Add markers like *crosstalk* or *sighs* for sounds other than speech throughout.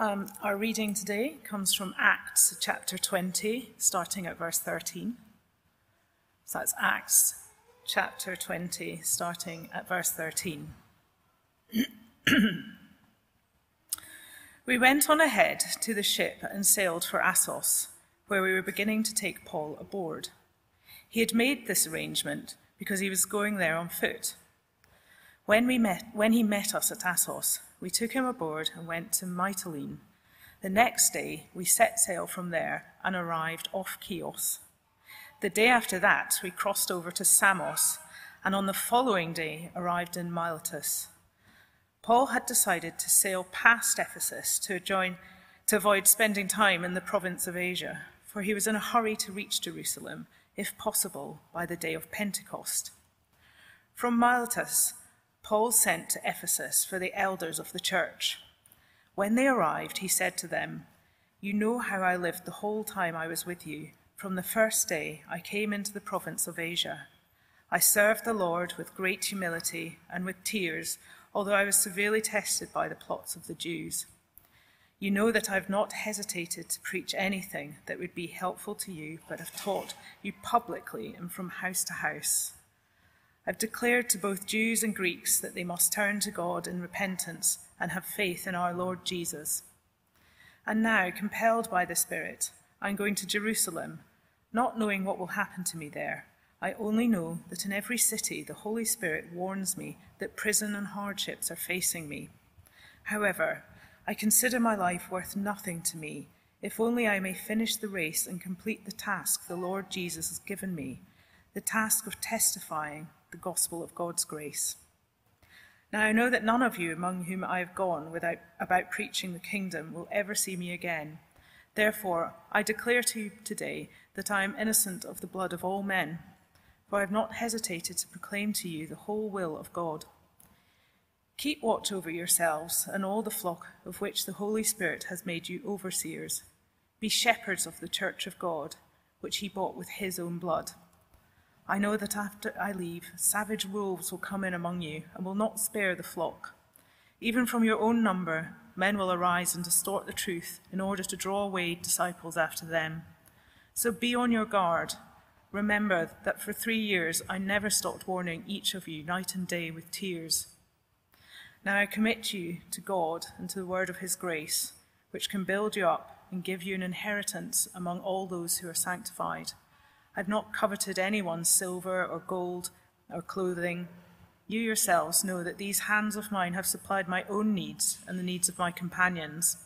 Um, our reading today comes from Acts chapter 20, starting at verse 13. So that's Acts chapter 20, starting at verse 13. *clears throat* we went on ahead to the ship and sailed for Assos, where we were beginning to take Paul aboard. He had made this arrangement because he was going there on foot. When, we met, when he met us at Assos, we took him aboard and went to Mytilene. The next day, we set sail from there and arrived off Chios. The day after that, we crossed over to Samos, and on the following day arrived in Miletus. Paul had decided to sail past Ephesus to join to avoid spending time in the province of Asia, for he was in a hurry to reach Jerusalem, if possible, by the day of Pentecost. From Miletus, Paul sent to Ephesus for the elders of the church. When they arrived, he said to them, You know how I lived the whole time I was with you. From the first day I came into the province of Asia. I served the Lord with great humility and with tears, although I was severely tested by the plots of the Jews. You know that I have not hesitated to preach anything that would be helpful to you, but have taught you publicly and from house to house. I've declared to both Jews and Greeks that they must turn to God in repentance and have faith in our Lord Jesus. And now, compelled by the Spirit, I'm going to Jerusalem, not knowing what will happen to me there. I only know that in every city the Holy Spirit warns me that prison and hardships are facing me. However, I consider my life worth nothing to me, if only I may finish the race and complete the task the Lord Jesus has given me, the task of testifying the gospel of God's grace. Now I know that none of you among whom I have gone without, about preaching the kingdom will ever see me again. Therefore, I declare to you today that I am innocent of the blood of all men, for I have not hesitated to proclaim to you the whole will of God. Keep watch over yourselves and all the flock of which the Holy Spirit has made you overseers. Be shepherds of the church of God, which he bought with his own blood. I know that after I leave, savage wolves will come in among you and will not spare the flock. Even from your own number, men will arise and distort the truth in order to draw away disciples after them. So be on your guard. Remember that for three years I never stopped warning each of you night and day with tears. Now I commit you to God and to the word of his grace, which can build you up and give you an inheritance among all those who are sanctified. I've not coveted anyone's silver or gold or clothing. You yourselves know that these hands of mine have supplied my own needs and the needs of my companions.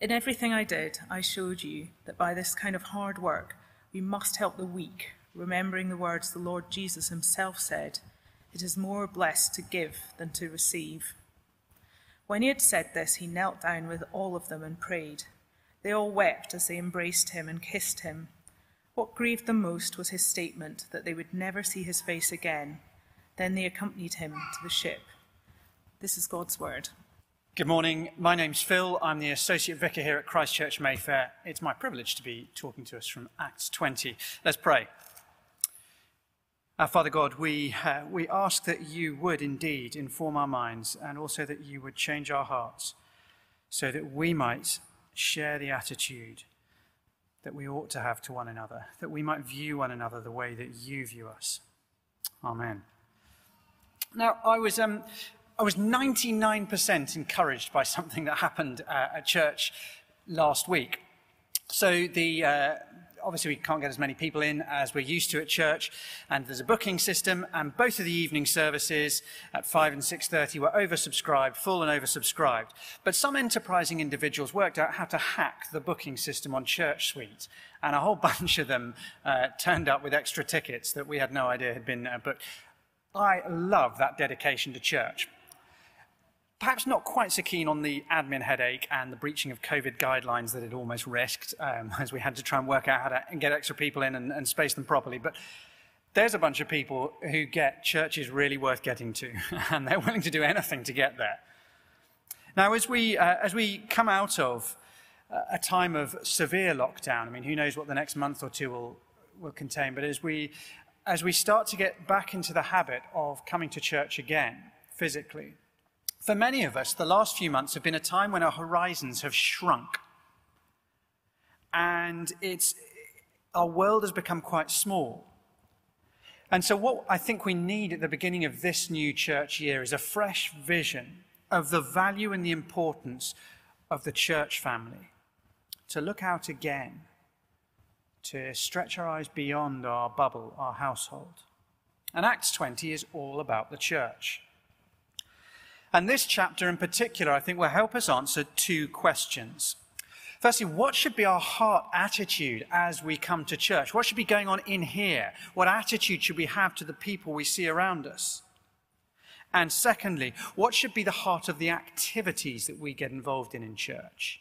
In everything I did, I showed you that by this kind of hard work, we must help the weak, remembering the words the Lord Jesus himself said It is more blessed to give than to receive. When he had said this, he knelt down with all of them and prayed. They all wept as they embraced him and kissed him. What grieved them most was his statement that they would never see his face again. Then they accompanied him to the ship. This is God's word. Good morning. My name's Phil. I'm the Associate Vicar here at Christchurch Mayfair. It's my privilege to be talking to us from Acts 20. Let's pray. Our Father God, we, uh, we ask that you would indeed inform our minds and also that you would change our hearts so that we might share the attitude that we ought to have to one another, that we might view one another the way that you view us. Amen. Now, I was, um, I was 99% encouraged by something that happened uh, at church last week. So, the, uh, obviously we can't get as many people in as we're used to at church and there's a booking system and both of the evening services at 5 and 6.30 were oversubscribed full and oversubscribed. But some enterprising individuals worked out how to hack the booking system on ChurchSuite and a whole *laughs* bunch of them uh, turned up with extra tickets that we had no idea had been uh, booked. I love that dedication to church perhaps not quite so keen on the admin headache and the breaching of COVID guidelines that it almost risked um, *laughs* as we had to try and work out how to get extra people in and, and, space them properly. But there's a bunch of people who get churches really worth getting to, *laughs* and they're willing to do anything to get there. Now, as we, uh, as we come out of a time of severe lockdown, I mean, who knows what the next month or two will, will contain, but as we, as we start to get back into the habit of coming to church again physically, For many of us, the last few months have been a time when our horizons have shrunk. And it's, our world has become quite small. And so, what I think we need at the beginning of this new church year is a fresh vision of the value and the importance of the church family. To look out again, to stretch our eyes beyond our bubble, our household. And Acts 20 is all about the church. And this chapter in particular, I think, will help us answer two questions. Firstly, what should be our heart attitude as we come to church? What should be going on in here? What attitude should we have to the people we see around us? And secondly, what should be the heart of the activities that we get involved in in church?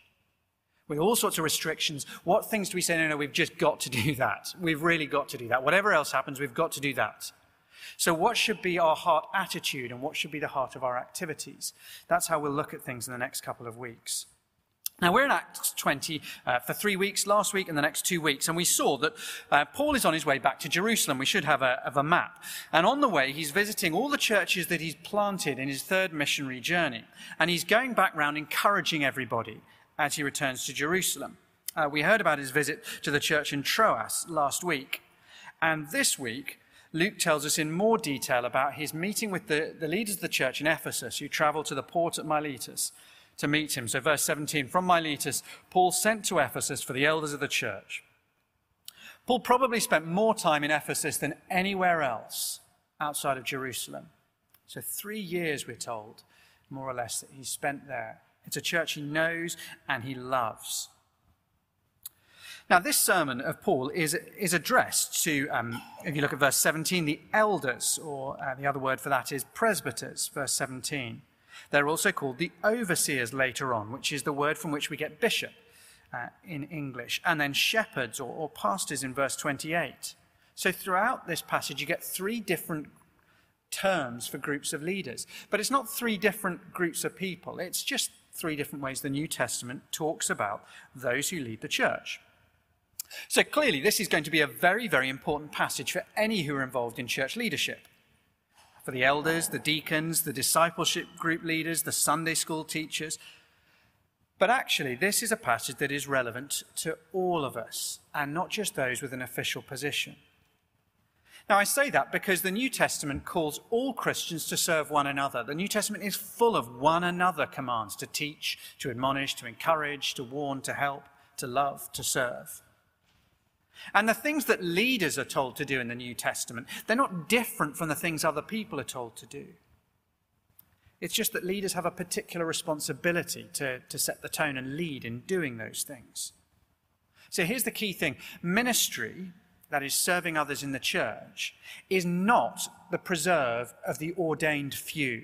With all sorts of restrictions, what things do we say, no, no, we've just got to do that. We've really got to do that. Whatever else happens, we've got to do that. So, what should be our heart attitude and what should be the heart of our activities? That's how we'll look at things in the next couple of weeks. Now, we're in Acts 20 uh, for three weeks, last week and the next two weeks, and we saw that uh, Paul is on his way back to Jerusalem. We should have a, have a map. And on the way, he's visiting all the churches that he's planted in his third missionary journey. And he's going back round encouraging everybody as he returns to Jerusalem. Uh, we heard about his visit to the church in Troas last week. And this week, Luke tells us in more detail about his meeting with the, the leaders of the church in Ephesus who traveled to the port at Miletus to meet him. So, verse 17 From Miletus, Paul sent to Ephesus for the elders of the church. Paul probably spent more time in Ephesus than anywhere else outside of Jerusalem. So, three years, we're told, more or less, that he spent there. It's a church he knows and he loves. Now, this sermon of Paul is, is addressed to, um, if you look at verse 17, the elders, or uh, the other word for that is presbyters, verse 17. They're also called the overseers later on, which is the word from which we get bishop uh, in English, and then shepherds or, or pastors in verse 28. So throughout this passage, you get three different terms for groups of leaders. But it's not three different groups of people, it's just three different ways the New Testament talks about those who lead the church. So clearly, this is going to be a very, very important passage for any who are involved in church leadership for the elders, the deacons, the discipleship group leaders, the Sunday school teachers. But actually, this is a passage that is relevant to all of us, and not just those with an official position. Now, I say that because the New Testament calls all Christians to serve one another. The New Testament is full of one another commands to teach, to admonish, to encourage, to warn, to help, to love, to serve. And the things that leaders are told to do in the New Testament, they're not different from the things other people are told to do. It's just that leaders have a particular responsibility to, to set the tone and lead in doing those things. So here's the key thing ministry, that is serving others in the church, is not the preserve of the ordained few.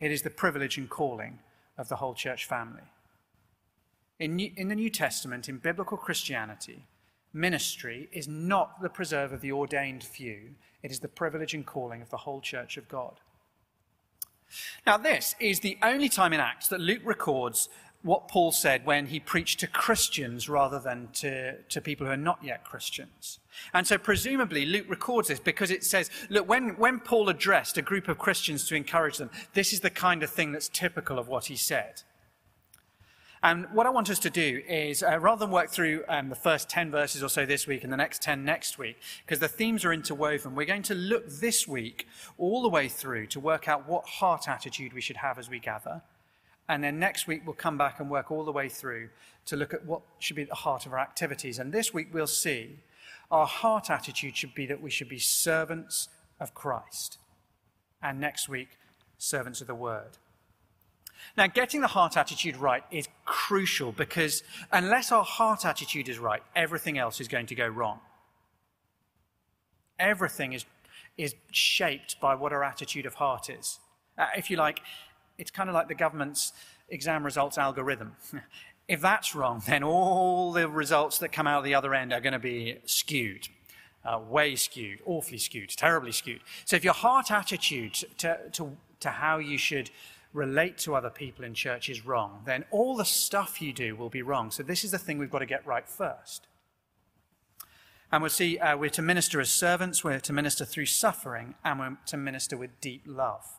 It is the privilege and calling of the whole church family. In, in the New Testament, in biblical Christianity, ministry is not the preserve of the ordained few, it is the privilege and calling of the whole church of God. Now, this is the only time in Acts that Luke records what Paul said when he preached to Christians rather than to, to people who are not yet Christians. And so, presumably, Luke records this because it says, look, when, when Paul addressed a group of Christians to encourage them, this is the kind of thing that's typical of what he said. And what I want us to do is, uh, rather than work through um, the first 10 verses or so this week and the next 10 next week, because the themes are interwoven, we're going to look this week all the way through to work out what heart attitude we should have as we gather. And then next week, we'll come back and work all the way through to look at what should be at the heart of our activities. And this week, we'll see our heart attitude should be that we should be servants of Christ. And next week, servants of the word. Now, getting the heart attitude right is crucial because unless our heart attitude is right, everything else is going to go wrong. Everything is, is shaped by what our attitude of heart is. Uh, if you like, it's kind of like the government's exam results algorithm. *laughs* if that's wrong, then all the results that come out of the other end are going to be skewed. Uh, way skewed, awfully skewed, terribly skewed. So if your heart attitude to, to, to how you should relate to other people in church is wrong, then all the stuff you do will be wrong. So, this is the thing we've got to get right first. And we'll see uh, we're to minister as servants, we're to minister through suffering, and we're to minister with deep love.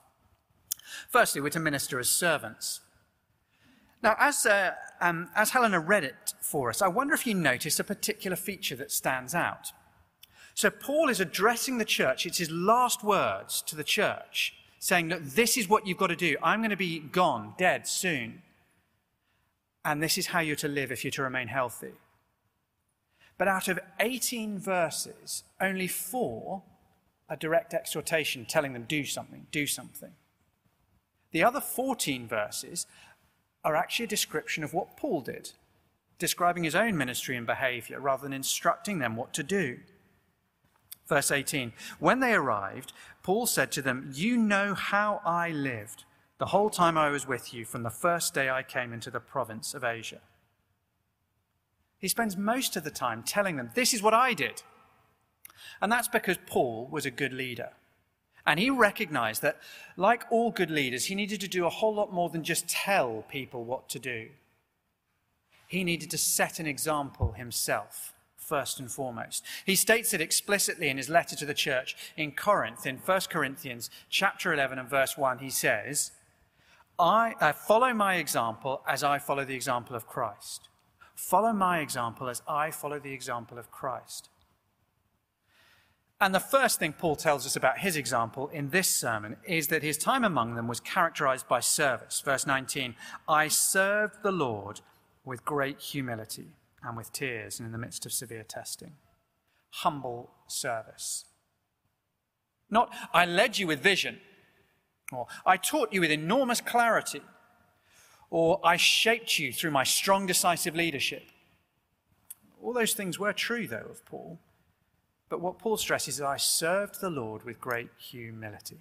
Firstly, we're to minister as servants. Now, as, uh, um, as Helena read it for us, I wonder if you notice a particular feature that stands out. So, Paul is addressing the church. It's his last words to the church, saying, Look, this is what you've got to do. I'm going to be gone, dead soon. And this is how you're to live if you're to remain healthy. But out of 18 verses, only four are direct exhortation telling them, do something, do something. The other 14 verses are actually a description of what Paul did, describing his own ministry and behavior rather than instructing them what to do. Verse 18 When they arrived, Paul said to them, You know how I lived the whole time I was with you from the first day I came into the province of Asia. He spends most of the time telling them, This is what I did. And that's because Paul was a good leader. And he recognized that, like all good leaders, he needed to do a whole lot more than just tell people what to do. He needed to set an example himself, first and foremost. He states it explicitly in his letter to the church in Corinth, in 1 Corinthians chapter 11 and verse 1. He says, I uh, follow my example as I follow the example of Christ. Follow my example as I follow the example of Christ. And the first thing Paul tells us about his example in this sermon is that his time among them was characterized by service. Verse 19 I served the Lord with great humility and with tears and in the midst of severe testing. Humble service. Not, I led you with vision, or I taught you with enormous clarity, or I shaped you through my strong, decisive leadership. All those things were true, though, of Paul. But what Paul stresses is I served the Lord with great humility.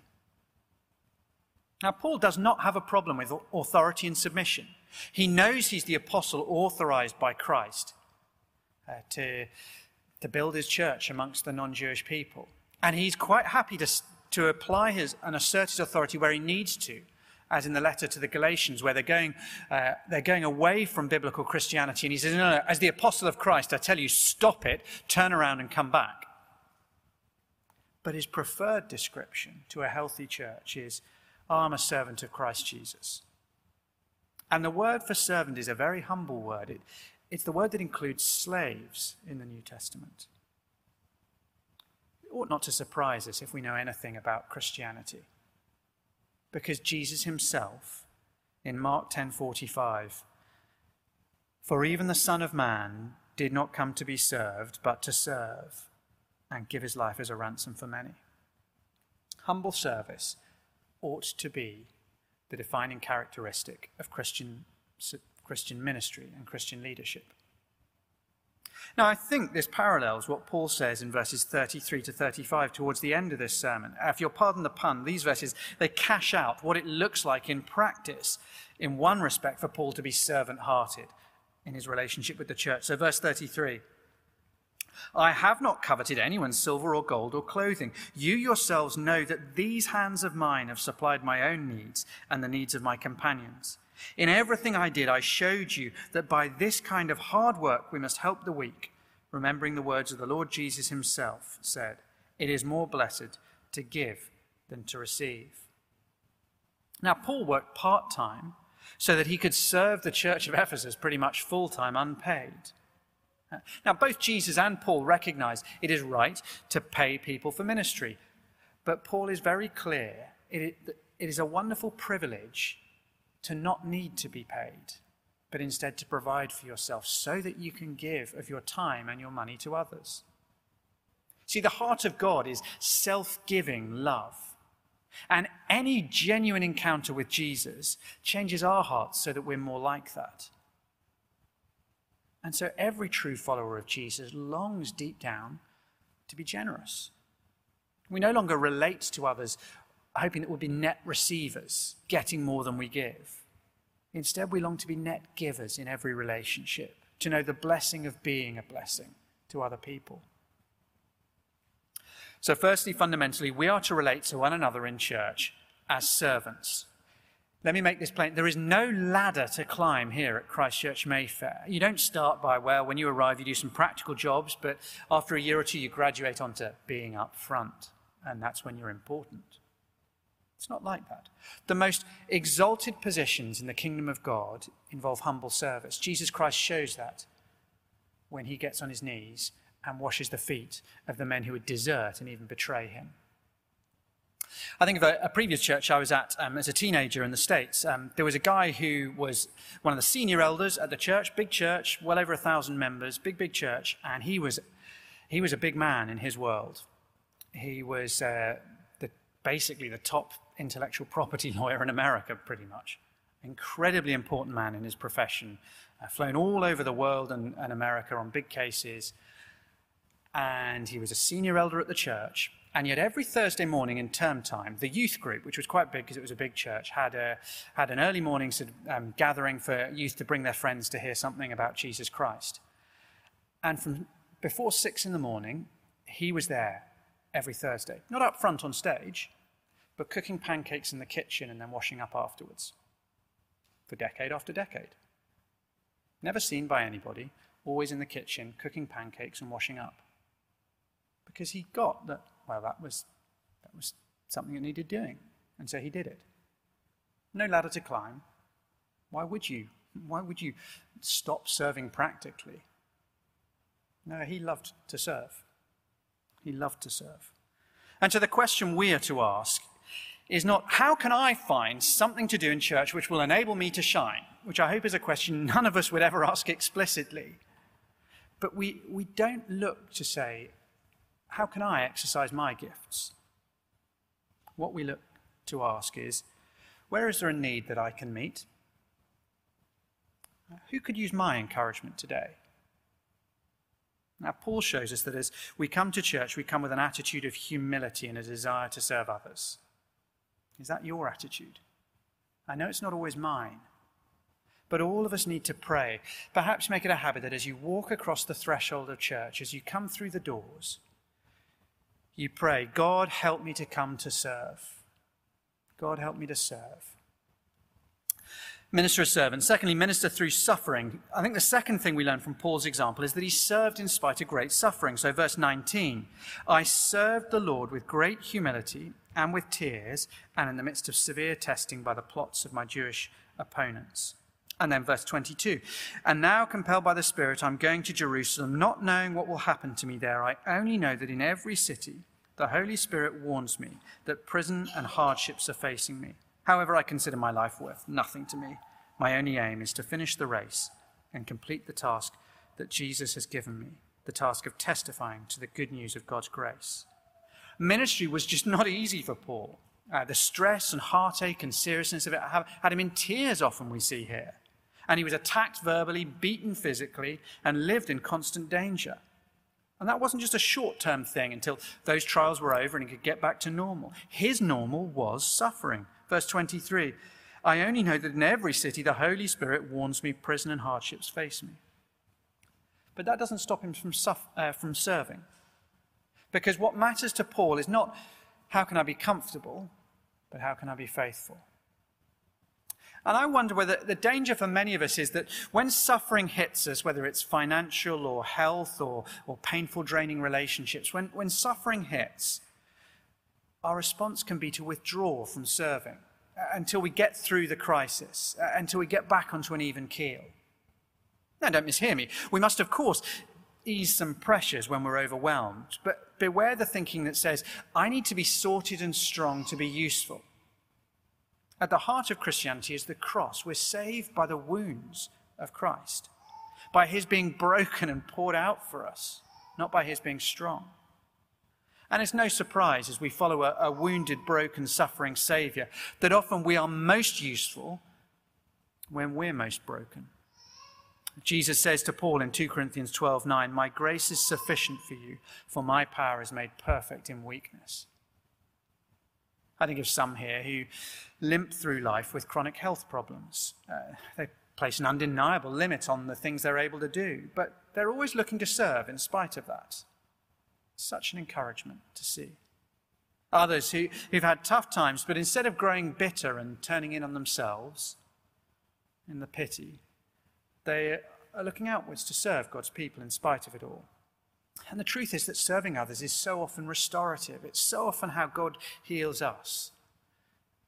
Now, Paul does not have a problem with authority and submission. He knows he's the apostle authorized by Christ uh, to, to build his church amongst the non Jewish people. And he's quite happy to, to apply his and assert his authority where he needs to, as in the letter to the Galatians, where they're going, uh, they're going away from biblical Christianity. And he says, no, no, as the apostle of Christ, I tell you, stop it, turn around and come back. But his preferred description to a healthy church is, I'm a servant of Christ Jesus. And the word for servant is a very humble word. It, it's the word that includes slaves in the New Testament. It ought not to surprise us if we know anything about Christianity. Because Jesus himself, in Mark 10:45, for even the Son of Man did not come to be served, but to serve and give his life as a ransom for many. Humble service ought to be the defining characteristic of Christian, Christian ministry and Christian leadership. Now, I think this parallels what Paul says in verses 33 to 35 towards the end of this sermon. If you'll pardon the pun, these verses, they cash out what it looks like in practice, in one respect, for Paul to be servant hearted in his relationship with the church. So, verse 33 I have not coveted anyone's silver or gold or clothing. You yourselves know that these hands of mine have supplied my own needs and the needs of my companions. In everything I did, I showed you that by this kind of hard work we must help the weak, remembering the words of the Lord Jesus himself said, It is more blessed to give than to receive. Now, Paul worked part time so that he could serve the church of Ephesus pretty much full time, unpaid. *laughs* Now, both Jesus and Paul recognize it is right to pay people for ministry. But Paul is very clear it is a wonderful privilege to not need to be paid, but instead to provide for yourself so that you can give of your time and your money to others. See, the heart of God is self giving love. And any genuine encounter with Jesus changes our hearts so that we're more like that. And so every true follower of Jesus longs deep down to be generous. We no longer relate to others hoping that we'll be net receivers, getting more than we give. Instead, we long to be net givers in every relationship, to know the blessing of being a blessing to other people. So, firstly, fundamentally, we are to relate to one another in church as servants. Let me make this plain. There is no ladder to climb here at Christchurch Mayfair. You don't start by, well, when you arrive, you do some practical jobs, but after a year or two, you graduate onto being up front, and that's when you're important. It's not like that. The most exalted positions in the kingdom of God involve humble service. Jesus Christ shows that when he gets on his knees and washes the feet of the men who would desert and even betray him. I think of a, a previous church I was at um, as a teenager in the States. Um, there was a guy who was one of the senior elders at the church, big church, well over a thousand members, big, big church, and he was, he was a big man in his world. He was uh, the, basically the top intellectual property *laughs* lawyer in America, pretty much. Incredibly important man in his profession, uh, flown all over the world and, and America on big cases. And he was a senior elder at the church. And yet, every Thursday morning in term time, the youth group, which was quite big because it was a big church, had, a, had an early morning um, gathering for youth to bring their friends to hear something about Jesus Christ. And from before six in the morning, he was there every Thursday. Not up front on stage, but cooking pancakes in the kitchen and then washing up afterwards. For decade after decade. Never seen by anybody, always in the kitchen, cooking pancakes and washing up. Because he got that, well, that was, that was something that needed doing. And so he did it. No ladder to climb. Why would you? Why would you stop serving practically? No, he loved to serve. He loved to serve. And so the question we are to ask is not how can I find something to do in church which will enable me to shine, which I hope is a question none of us would ever ask explicitly. But we, we don't look to say, how can I exercise my gifts? What we look to ask is, where is there a need that I can meet? Who could use my encouragement today? Now, Paul shows us that as we come to church, we come with an attitude of humility and a desire to serve others. Is that your attitude? I know it's not always mine, but all of us need to pray. Perhaps make it a habit that as you walk across the threshold of church, as you come through the doors, you pray, God, help me to come to serve. God, help me to serve minister as servant. Secondly, minister through suffering. I think the second thing we learn from Paul's example is that he served in spite of great suffering. So, verse 19 I served the Lord with great humility and with tears, and in the midst of severe testing by the plots of my Jewish opponents. And then verse 22 And now, compelled by the Spirit, I'm going to Jerusalem, not knowing what will happen to me there. I only know that in every city, the Holy Spirit warns me that prison and hardships are facing me. However, I consider my life worth nothing to me. My only aim is to finish the race and complete the task that Jesus has given me the task of testifying to the good news of God's grace. Ministry was just not easy for Paul. Uh, the stress and heartache and seriousness of it had him in tears, often we see here. And he was attacked verbally, beaten physically, and lived in constant danger. And that wasn't just a short term thing until those trials were over and he could get back to normal. His normal was suffering, Verse 23 I only know that in every city the Holy Spirit warns me prison and hardships face me. But that doesn't stop him from, suffer, uh, from serving. Because what matters to Paul is not how can I be comfortable, but how can I be faithful. And I wonder whether the danger for many of us is that when suffering hits us, whether it's financial or health or, or painful, draining relationships, when, when suffering hits, our response can be to withdraw from serving uh, until we get through the crisis, uh, until we get back onto an even keel. Now, don't mishear me. We must, of course, ease some pressures when we're overwhelmed, but beware the thinking that says, I need to be sorted and strong to be useful. At the heart of Christianity is the cross. We're saved by the wounds of Christ, by his being broken and poured out for us, not by his being strong. And it's no surprise as we follow a, a wounded, broken, suffering Saviour that often we are most useful when we're most broken. Jesus says to Paul in 2 Corinthians 12 9, My grace is sufficient for you, for my power is made perfect in weakness. I think of some here who limp through life with chronic health problems. Uh, they place an undeniable limit on the things they're able to do, but they're always looking to serve in spite of that. Such an encouragement to see. Others who, who've had tough times, but instead of growing bitter and turning in on themselves in the pity, they are looking outwards to serve God's people in spite of it all. And the truth is that serving others is so often restorative. It's so often how God heals us.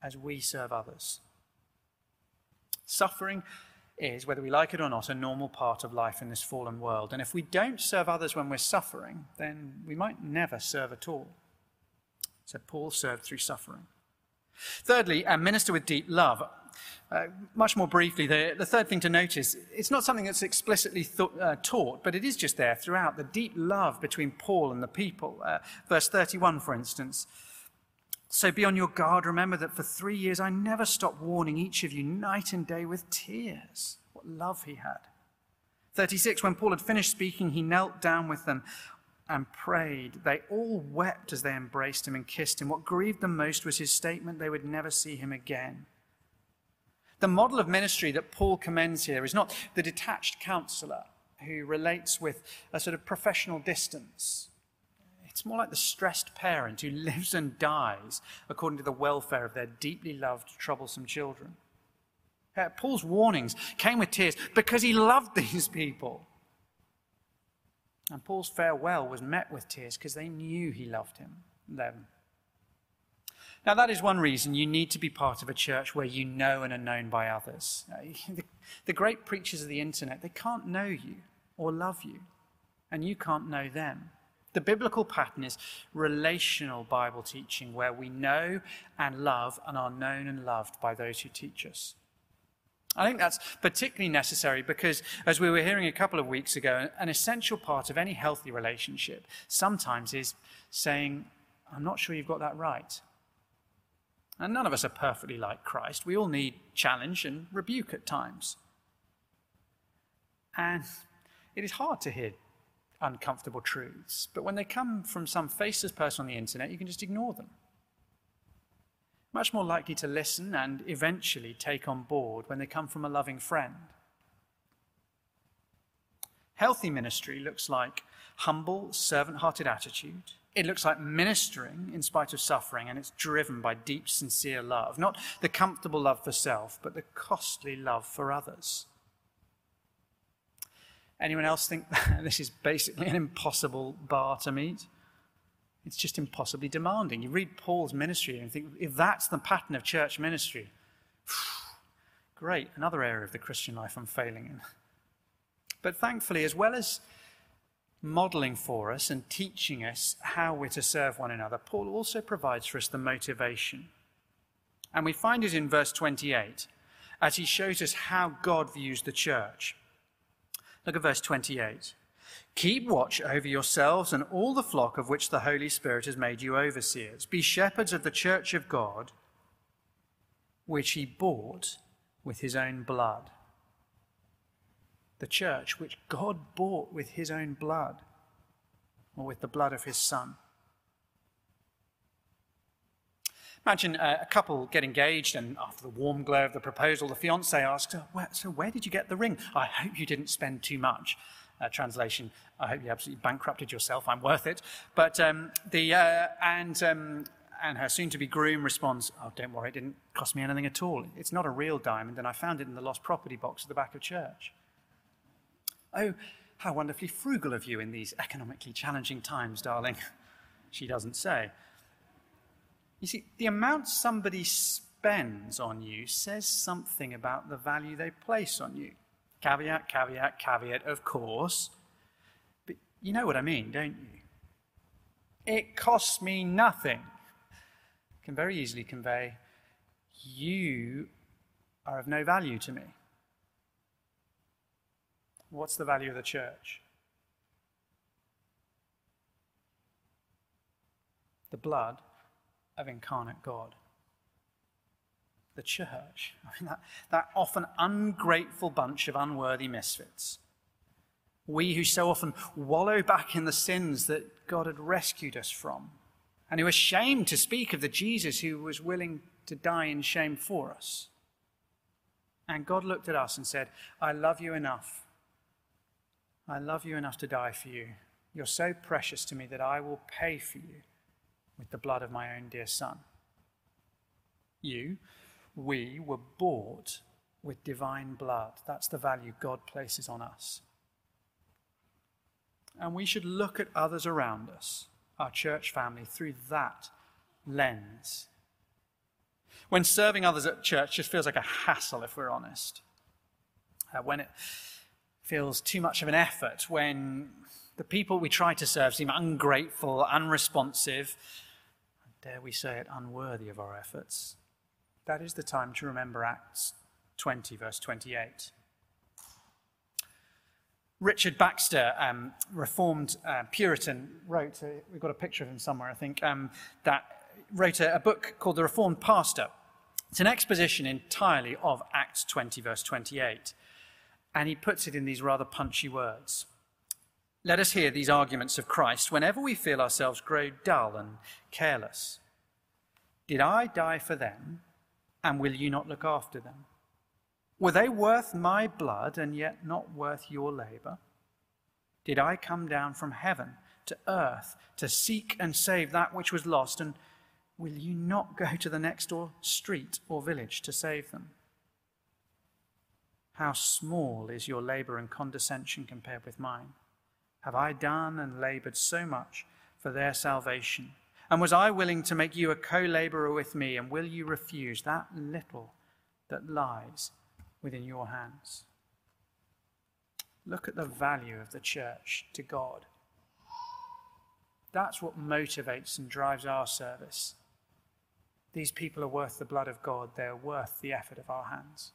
as we serve others. Suffering is, whether we like it or not, a normal part of life in this fallen world. And if we don't serve others when we're suffering, then we might never serve at all. So Paul served through suffering. Thirdly, and minister with deep love. Uh, much more briefly, the, the, third thing to notice, it's not something that's explicitly th- uh, taught, but it is just there throughout the deep love between Paul and the people. Uh, verse 31, for instance. So be on your guard. Remember that for three years I never stopped warning each of you night and day with tears. What love he had. 36, when Paul had finished speaking, he knelt down with them and prayed. They all wept as they embraced him and kissed him. What grieved them most was his statement they would never see him again. The model of ministry that Paul commends here is not the detached counselor who relates with a sort of professional distance it's more like the stressed parent who lives and dies according to the welfare of their deeply loved, troublesome children. Uh, Paul's warnings came with tears because he loved *laughs* these people. And Paul's farewell was met with tears because they knew he loved him, them. Now, that is one reason you need to be part of a church where you know and are known by others. *laughs* The, the great preachers of the internet, they can't know you or love you, and you can't know them. The biblical pattern is relational Bible teaching where we know and love and are known and loved by those who teach us. I think that's particularly necessary because, as we were hearing a couple of weeks ago, an essential part of any healthy relationship sometimes is saying, I'm not sure you've got that right. And none of us are perfectly like Christ. We all need challenge and rebuke at times. And it is hard to hear uncomfortable truths. But when they come from some faceless person on the internet, you can just ignore them. Much more likely to listen and eventually take on board when they come from a loving friend. Healthy ministry looks like humble, servant hearted attitude. It looks like ministering in spite of suffering, and it's driven by deep, sincere love. Not the comfortable love for self, but the costly love for others. Anyone else think *laughs* this is basically an impossible bar to meet? It's just impossibly demanding. You read Paul's ministry and think, if that's the pattern of church ministry, *sighs* great, another area of the Christian life I'm failing in. But thankfully, as well as modeling for us and teaching us how we're to serve one another, Paul also provides for us the motivation. And we find it in verse 28 as he shows us how God views the church. Look at verse 28. Keep watch over yourselves and all the flock of which the Holy Spirit has made you overseers. Be shepherds of the church of God, which he bought with his own blood. The church which God bought with his own blood, or with the blood of his Son. Imagine a couple get engaged, and after the warm glow of the proposal, the fiance asks, So, where did you get the ring? I hope you didn't spend too much. Uh, translation, I hope you absolutely bankrupted yourself. I'm worth it. But um, the, uh, and, um, and her soon to be groom responds, Oh, don't worry, it didn't cost me anything at all. It's not a real diamond, and I found it in the lost property box at the back of church. Oh, how wonderfully frugal of you in these economically challenging times, darling. *laughs* She doesn't say. You see, the amount somebody spends on you says something about the value they place on you. Caveat, caveat, caveat, of course. But you know what I mean, don't you? It costs me nothing. Can very easily convey, you are of no value to me. What's the value of the church? The blood of incarnate God. The church, *laughs* I mean, that, that often ungrateful bunch of unworthy misfits. We who so often wallow back in the sins that God had rescued us from, and who are ashamed to speak of the Jesus who was willing to die in shame for us. And God looked at us and said, I love you enough. I love you enough to die for you. You're so precious to me that I will pay for you with the blood of my own dear Son. You, we were bought with divine blood. That's the value God places on us. And we should look at others around us, our church family, through that lens. When serving others at church just feels like a hassle, if we're honest. Uh, when it feels too much of an effort, when the people we try to serve seem ungrateful, unresponsive, dare we say it, unworthy of our efforts, that is the time to remember Acts 20, verse 28. Richard Baxter, um, Reformed uh, Puritan, wrote, uh, we've got a picture of him somewhere, I think, um, that wrote a, a book called The Reformed Pastor. It's an exposition entirely of Acts 20, verse 28. And he puts it in these rather punchy words. Let us hear these arguments of Christ whenever we feel ourselves grow dull and careless. Did I die for them, and will you not look after them? Were they worth my blood and yet not worth your labor? Did I come down from heaven to earth to seek and save that which was lost, and will you not go to the next door street or village to save them? How small is your labor and condescension compared with mine? Have I done and labored so much for their salvation? And was I willing to make you a co laborer with me? And will you refuse that little that lies within your hands? Look at the value of the church to God. That's what motivates and drives our service. These people are worth the blood of God, they're worth the effort of our hands.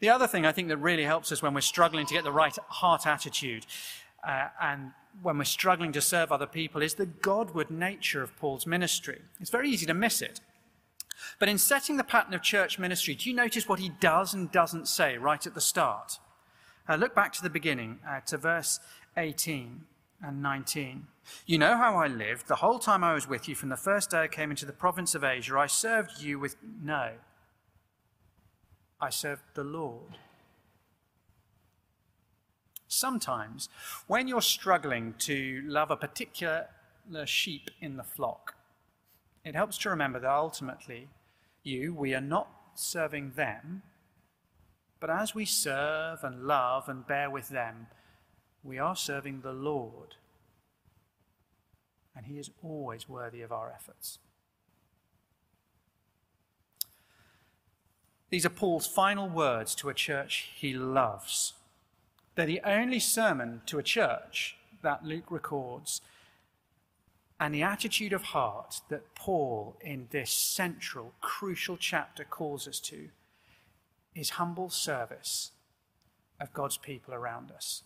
The other thing I think that really helps us when we're struggling to get the right heart attitude uh, and when we're struggling to serve other people is the Godward nature of Paul's ministry. It's very easy to miss it. But in setting the pattern of church ministry, do you notice what he does and doesn't say right at the start? Uh, look back to the beginning, uh, to verse 18 and 19. You know how I lived the whole time I was with you from the first day I came into the province of Asia. I served you with no I served the Lord. Sometimes, when you're struggling to love a particular sheep in the flock, it helps to remember that ultimately, you, we are not serving them, but as we serve and love and bear with them, we are serving the Lord. And He is always worthy of our efforts. These are Paul's final words to a church he loves. They're the only sermon to a church that Luke records. And the attitude of heart that Paul, in this central, crucial chapter, calls us to is humble service of God's people around us.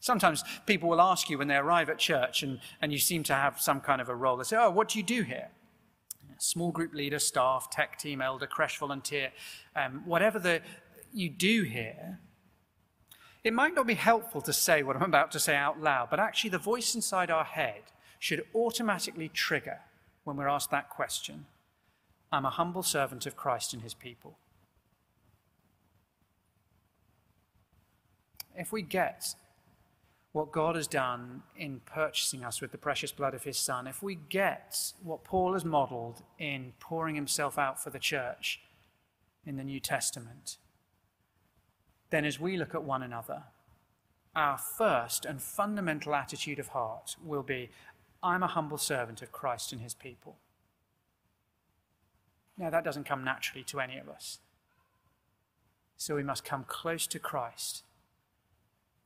Sometimes people will ask you when they arrive at church and, and you seem to have some kind of a role. They say, Oh, what do you do here? Small group leader, staff, tech team, elder, creche volunteer, um, whatever the, you do here, it might not be helpful to say what I'm about to say out loud, but actually the voice inside our head should automatically trigger when we're asked that question I'm a humble servant of Christ and his people. If we get what God has done in purchasing us with the precious blood of his Son, if we get what Paul has modeled in pouring himself out for the church in the New Testament, then as we look at one another, our first and fundamental attitude of heart will be I'm a humble servant of Christ and his people. Now, that doesn't come naturally to any of us. So we must come close to Christ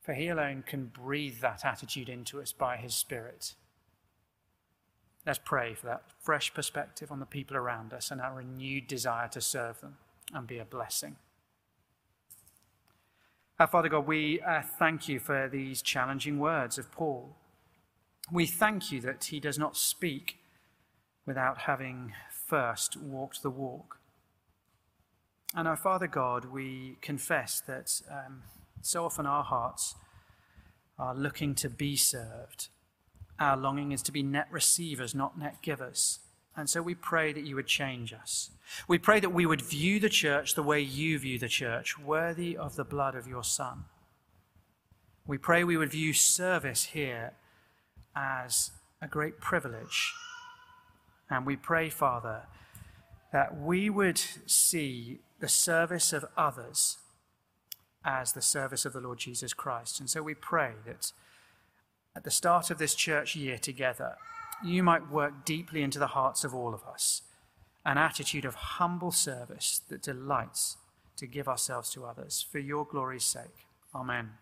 for He alone can breathe that attitude into us by His Spirit. Let's pray for that fresh perspective on the people around us and our renewed desire to serve them and be a blessing. Our Father God, we uh, thank you for these challenging words of Paul. We thank you that he does not speak without having first walked the walk. And our Father God, we confess that um, so often our hearts are looking to be served. Our longing is to be net receivers, not net givers. And so we pray that you would change us. We pray that we would view the church the way you view the church, worthy of the blood of your Son. We pray we would view service here as a great privilege. And we pray, Father, that we would see the service of others as the service of the Lord Jesus Christ. And so we pray that at the start of this church year together, you might work deeply into the hearts of all of us an attitude of humble service that delights to give ourselves to others for your glory's sake. Amen.